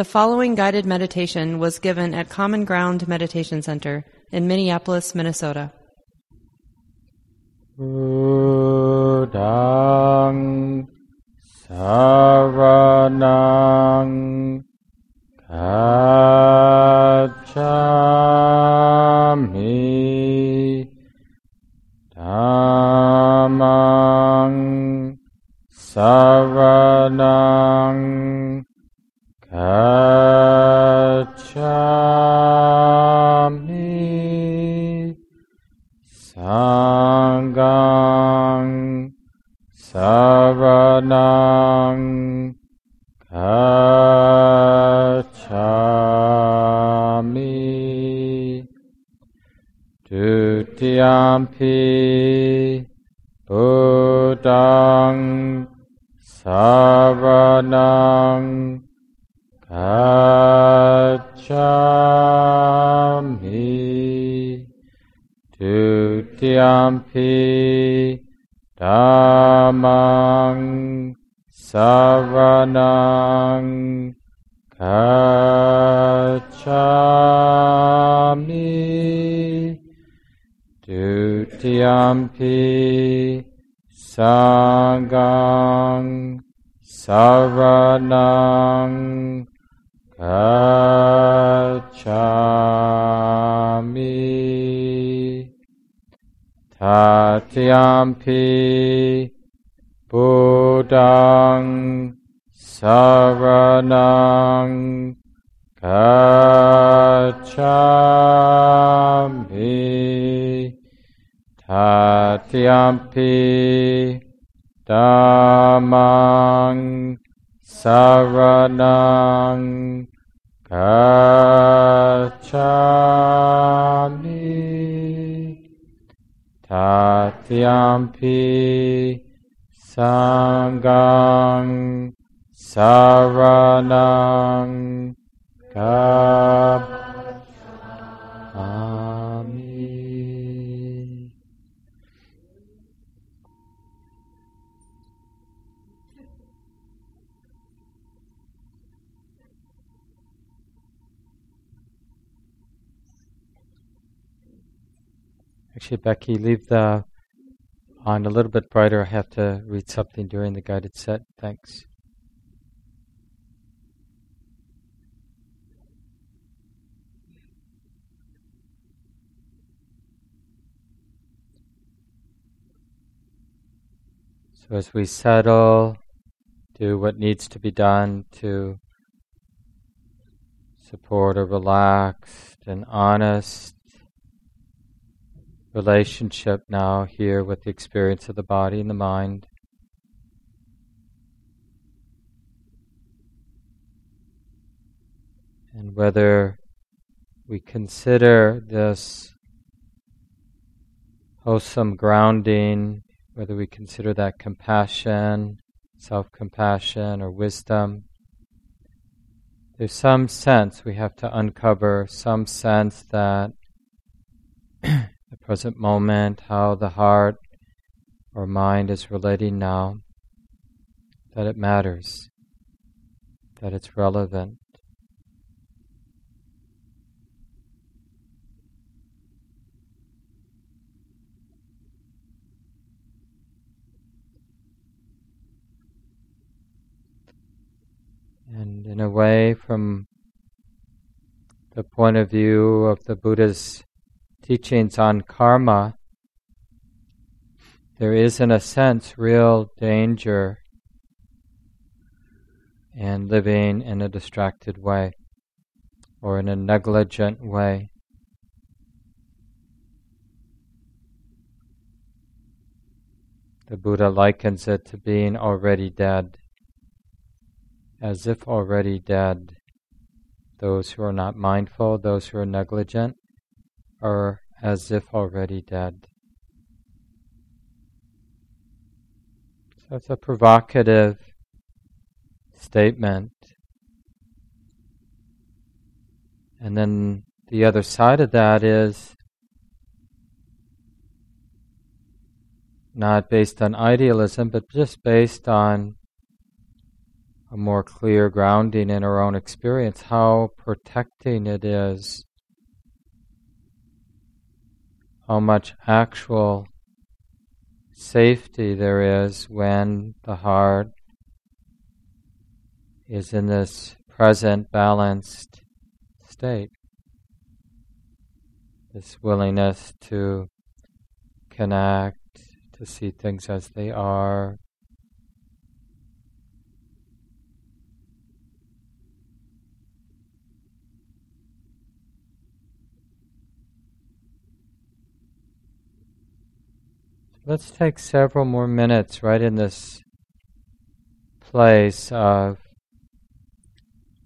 The following guided meditation was given at Common Ground Meditation Center in Minneapolis, Minnesota. Buddhang Saranang Saranang Gacchami Dutiyampi Dhammang Saranang Gacchami Dutiyampi Sanghang Saranang Gacchami Tatiyampi Buddhang Saranang Gacchami Tatiyampi Dhammang Saranang Gacchami Tatiyampi Sanghang Saranang Gacchami Actually, Becky, leave the on a little bit brighter. I have to read something during the guided set. Thanks. So, as we settle, do what needs to be done to support a relaxed and honest relationship now here with the experience of the body and the mind. And whether we consider this wholesome grounding, whether we consider that compassion, self compassion, or wisdom, there's some sense we have to uncover, some sense that the present moment, how the heart or mind is relating now, that it matters, that it's relevant. And in a way, from the point of view of the Buddha's teachings on karma, there is, in a sense, real danger in living in a distracted way or in a negligent way. The Buddha likens it to being already dead, as if already dead. Those who are not mindful, those who are negligent, are as if already dead. So it's a provocative statement. And then the other side of that is not based on idealism, but just based on a more clear grounding in our own experience, how protecting it is, how much actual safety there is when the heart is in this present balanced state. This willingness to connect, to see things as they are, Let's take several more minutes right in this place of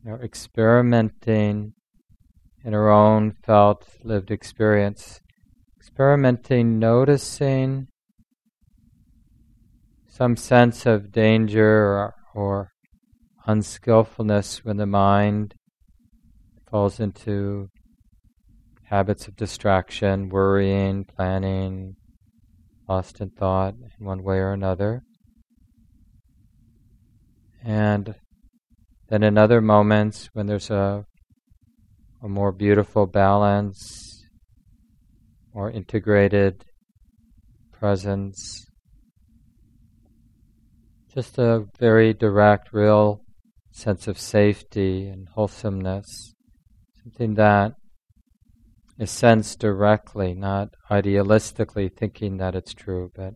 you know, experimenting in our own felt lived experience, experimenting, noticing some sense of danger or, or unskillfulness when the mind falls into habits of distraction, worrying, planning, lost in thought in one way or another. And then in other moments when there's a, a more beautiful balance, more integrated presence, just a very direct, real sense of safety and wholesomeness, something that is sensed directly, not idealistically thinking that it's true, but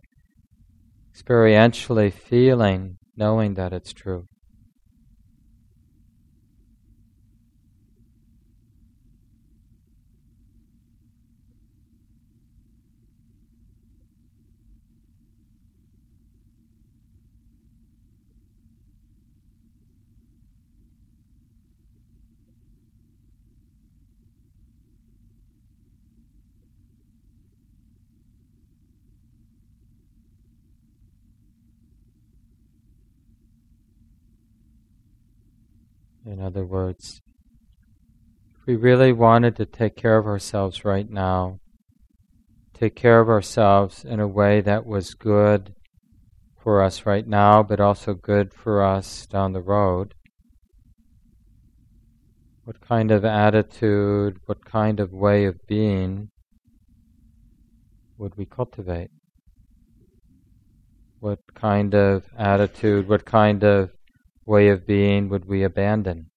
experientially feeling, knowing that it's true. In other words, if we really wanted to take care of ourselves right now, take care of ourselves in a way that was good for us right now, but also good for us down the road, what kind of attitude, what kind of way of being would we cultivate? What kind of attitude, what kind of way of being would we abandon?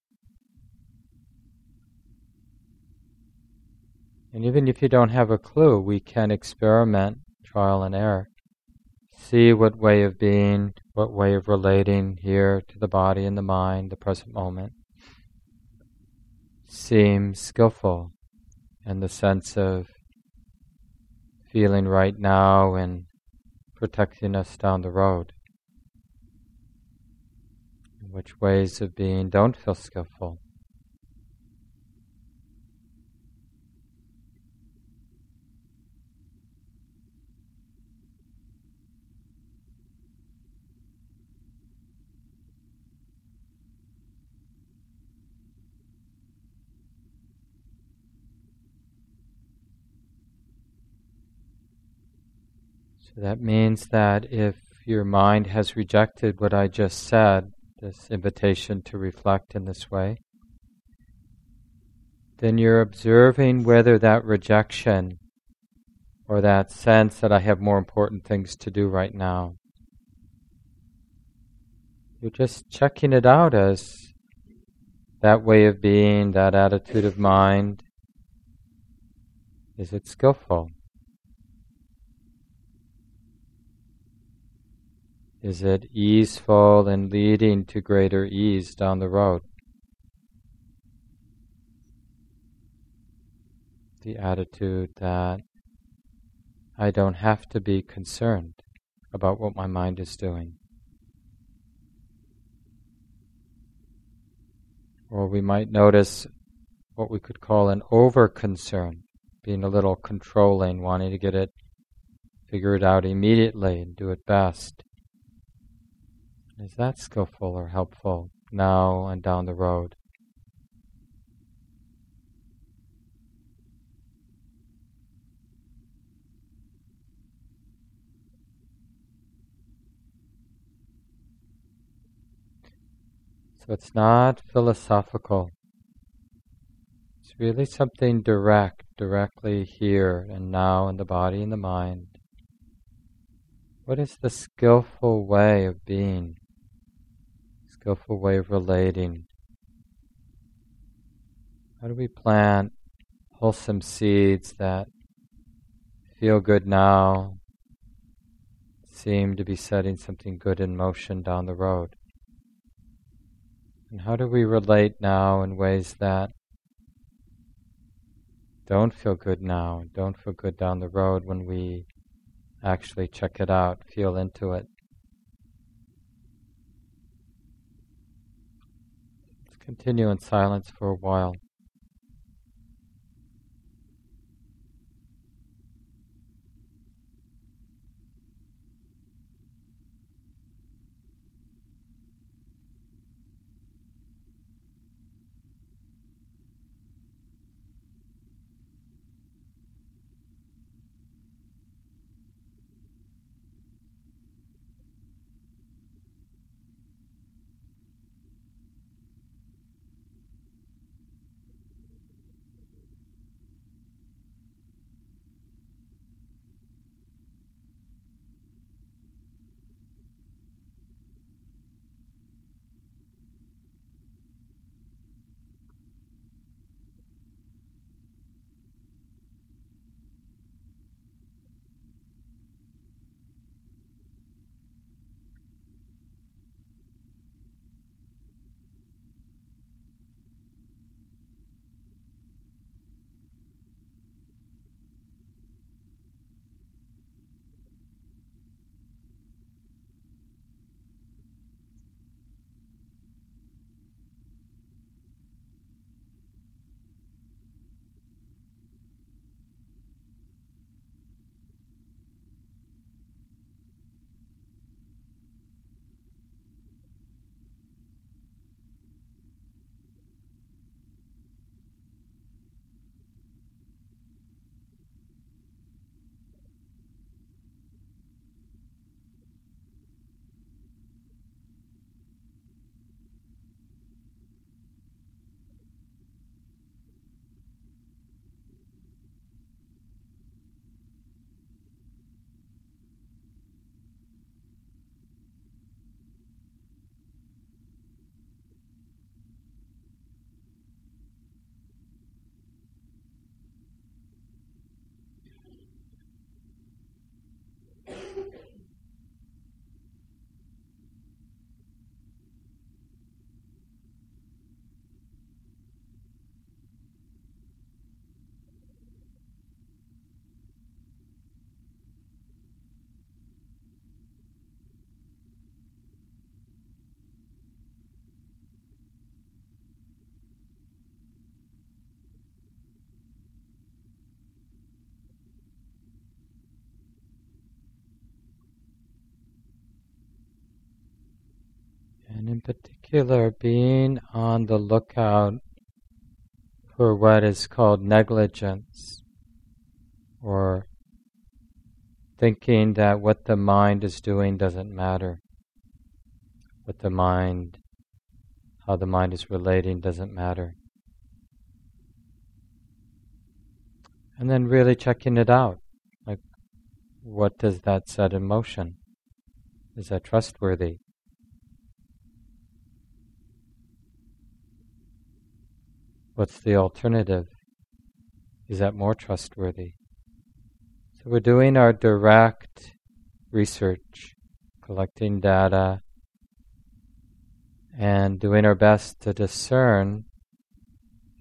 And even if you don't have a clue, we can experiment, trial and error. See what way of being, what way of relating here to the body and the mind, the present moment, seems skillful and the sense of feeling right now and protecting us down the road which ways of being don't feel skillful. So that means that if your mind has rejected what I just said, this invitation to reflect in this way, then you're observing whether that rejection or that sense that I have more important things to do right now, you're just checking it out as that way of being, that attitude of mind. Is it skillful? Is it easeful and leading to greater ease down the road? The attitude that I don't have to be concerned about what my mind is doing. Or we might notice what we could call an over concern, being a little controlling, wanting to get it figured out immediately and do it best. Is that skillful or helpful now and down the road? So it's not philosophical. It's really something direct, directly here and now in the body and the mind. What is the skillful way of being? Skillful way of relating? How do we plant wholesome seeds that feel good now, seem to be setting something good in motion down the road? And how do we relate now in ways that don't feel good now, don't feel good down the road when we actually check it out, feel into it? Continue in silence for a while. Particular, being on the lookout for what is called negligence, or thinking that what the mind is doing doesn't matter. What the mind, how the mind is relating doesn't matter. And then really checking it out. Like, what does that set in motion? Is that trustworthy? What's the alternative? Is that more trustworthy? So we're doing our direct research, collecting data, and doing our best to discern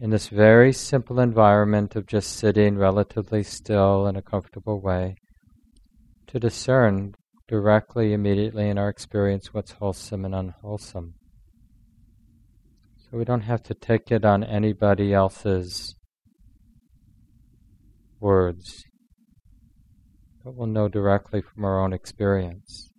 in this very simple environment of just sitting relatively still in a comfortable way, to discern directly, immediately in our experience what's wholesome and unwholesome. So we don't have to take it on anybody else's words, but we'll know directly from our own experience.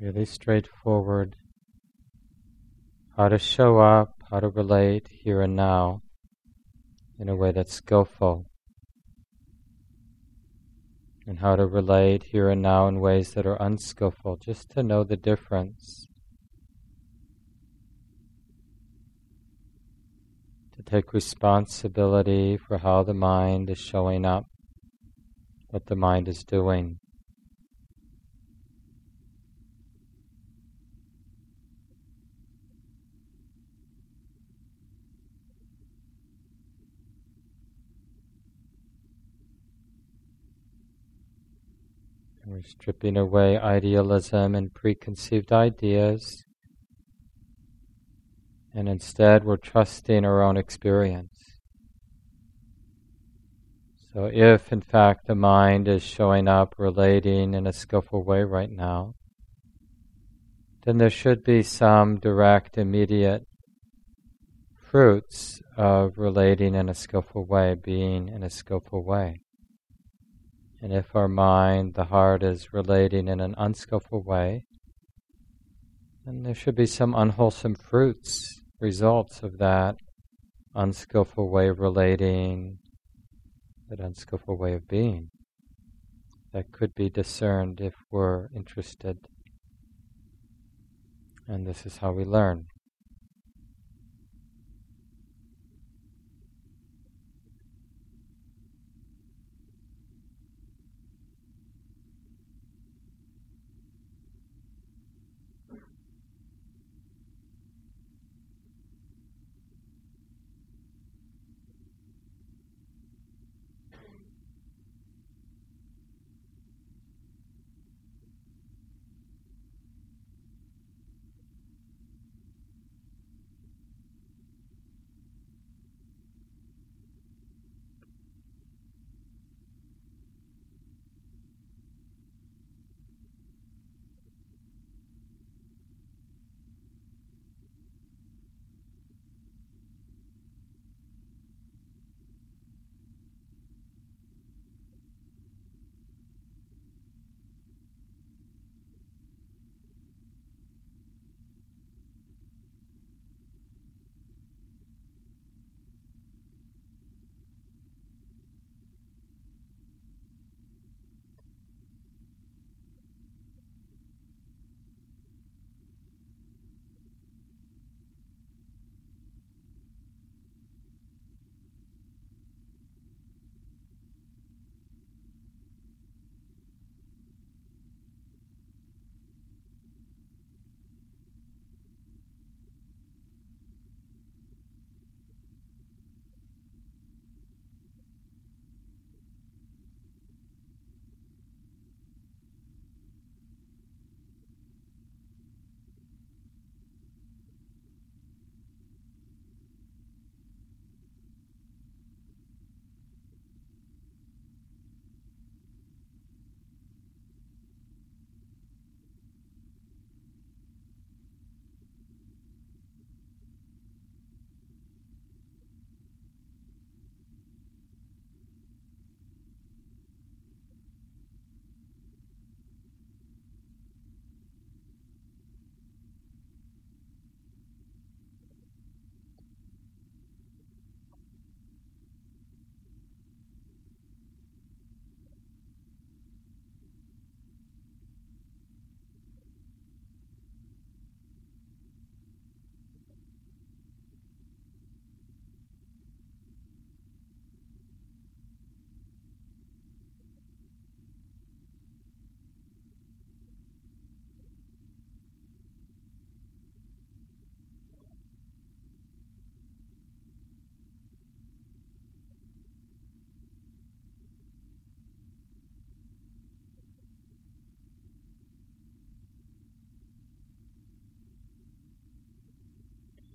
Really straightforward. How to show up, how to relate here and now in a way that's skillful. And how to relate here and now in ways that are unskillful, just to know the difference. To take responsibility for how the mind is showing up, what the mind is doing. We're stripping away idealism and preconceived ideas. And instead, we're trusting our own experience. So, if in fact the mind is showing up, relating in a skillful way right now, then there should be some direct, immediate fruits of relating in a skillful way, being in a skillful way. And if our mind, the heart, is relating in an unskillful way, then there should be some unwholesome fruits, results of that unskillful way of relating, that unskillful way of being. That could be discerned if we're interested. And this is how we learn.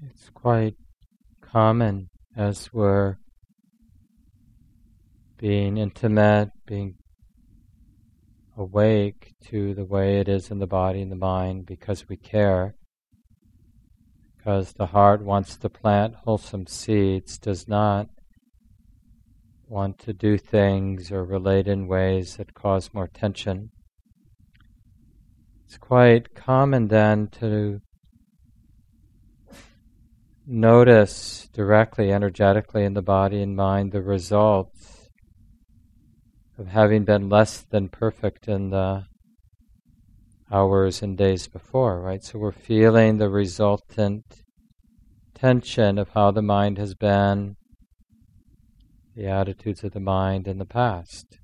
It's quite common as we're being intimate, being awake to the way it is in the body and the mind because we care, because the heart wants to plant wholesome seeds, does not want to do things or relate in ways that cause more tension. It's quite common then to notice directly, energetically in the body and mind the results of having been less than perfect in the hours and days before, right? So we're feeling the resultant tension of how the mind has been, the attitudes of the mind in the past.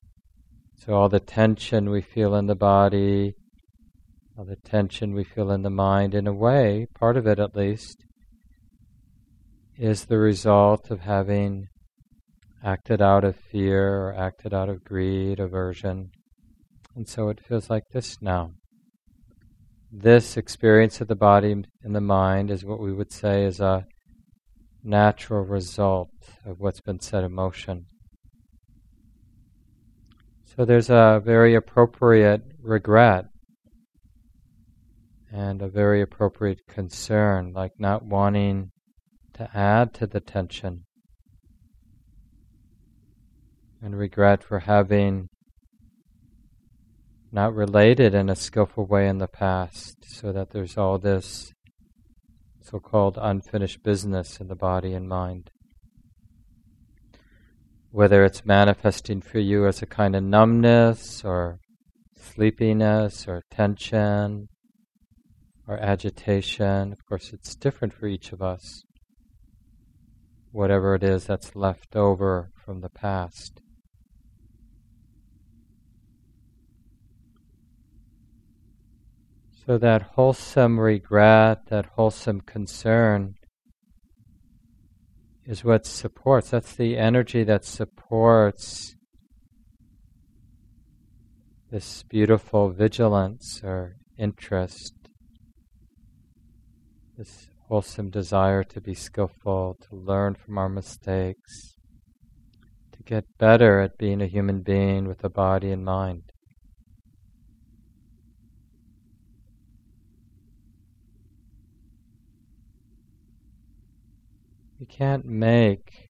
So all the tension we feel in the body, all the tension we feel in the mind, in a way, part of it at least, is the result of having acted out of fear or acted out of greed, aversion. And so it feels like this now. This experience of the body and the mind is what we would say is a natural result of what's been set in motion. So there's a very appropriate regret and a very appropriate concern, like not wanting to add to the tension and regret for having not related in a skillful way in the past, so that there's all this so called unfinished business in the body and mind. Whether it's manifesting for you as a kind of numbness or sleepiness or tension or agitation, of course, it's different for each of us whatever it is that's left over from the past. So that wholesome regret, that wholesome concern is what supports, that's the energy that supports this beautiful vigilance or interest, this wholesome desire to be skillful, to learn from our mistakes, to get better at being a human being with a body and mind. We can't make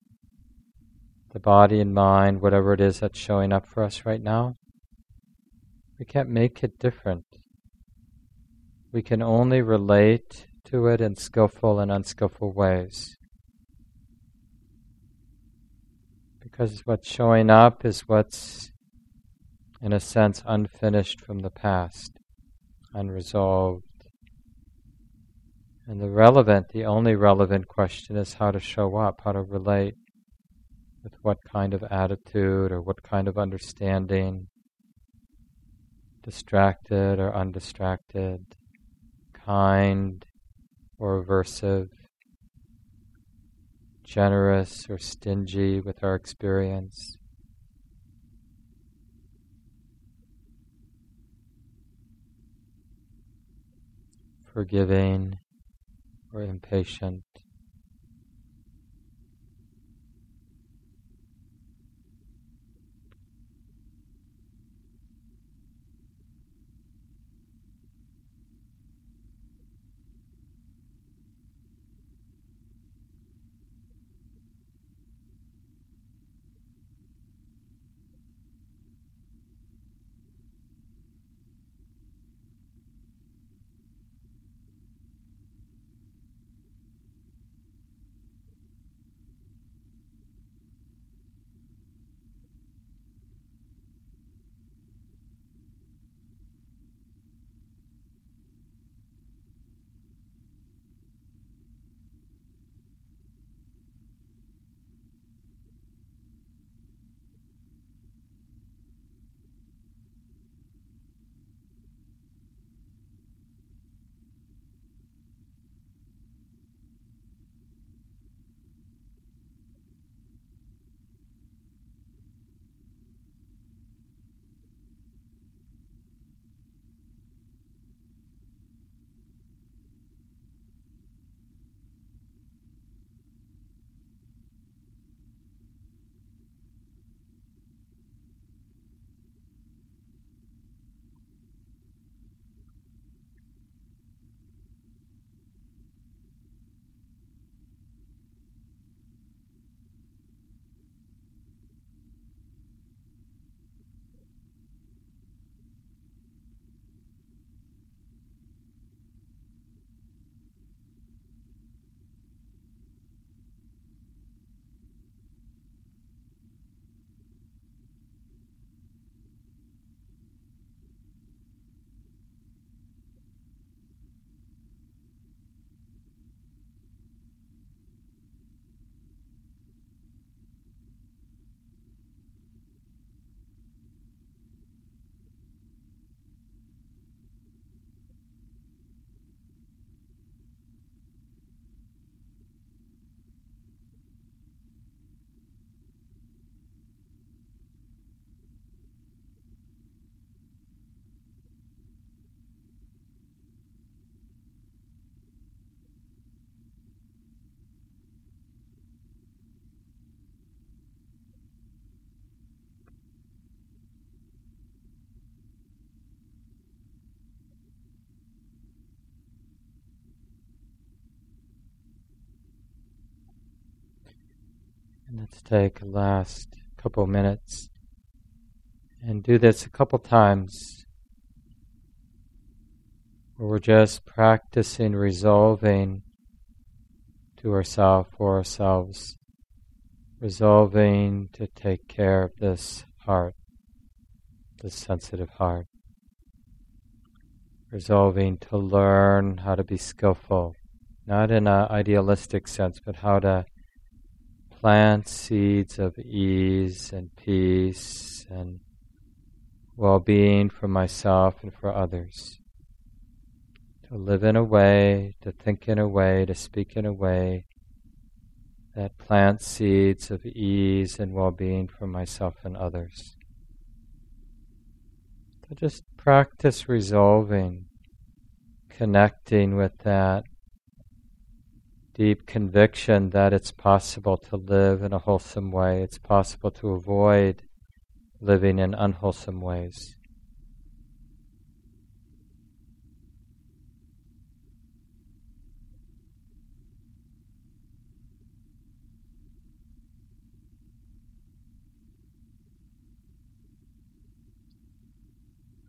the body and mind, whatever it is that's showing up for us right now, we can't make it different. We can only relate to it in skillful and unskillful ways. Because what's showing up is what's, in a sense, unfinished from the past, unresolved. And the relevant, the only relevant question is how to show up, how to relate with what kind of attitude or what kind of understanding, distracted or undistracted, kind or aversive, generous or stingy with our experience. Forgiving or impatient. Let's take a last couple minutes and do this a couple times where we're just practicing resolving to ourselves for ourselves, resolving to take care of this heart, this sensitive heart, resolving to learn how to be skillful, not in an idealistic sense, but how to plant seeds of ease and peace and well being for myself and for others. To live in a way, to think in a way, to speak in a way that plants seeds of ease and well being for myself and others. To just practice resolving, connecting with that deep conviction that it's possible to live in a wholesome way, it's possible to avoid living in unwholesome ways.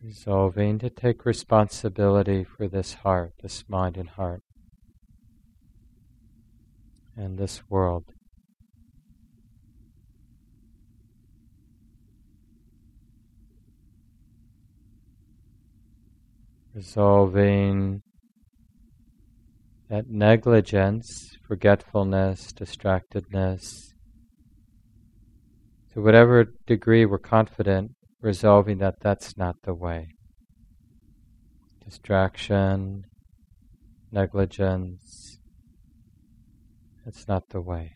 Resolving to take responsibility for this heart, this mind and heart and this world. Resolving that negligence, forgetfulness, distractedness, to whatever degree we're confident, resolving that that's not the way. Distraction, negligence, it's not the way.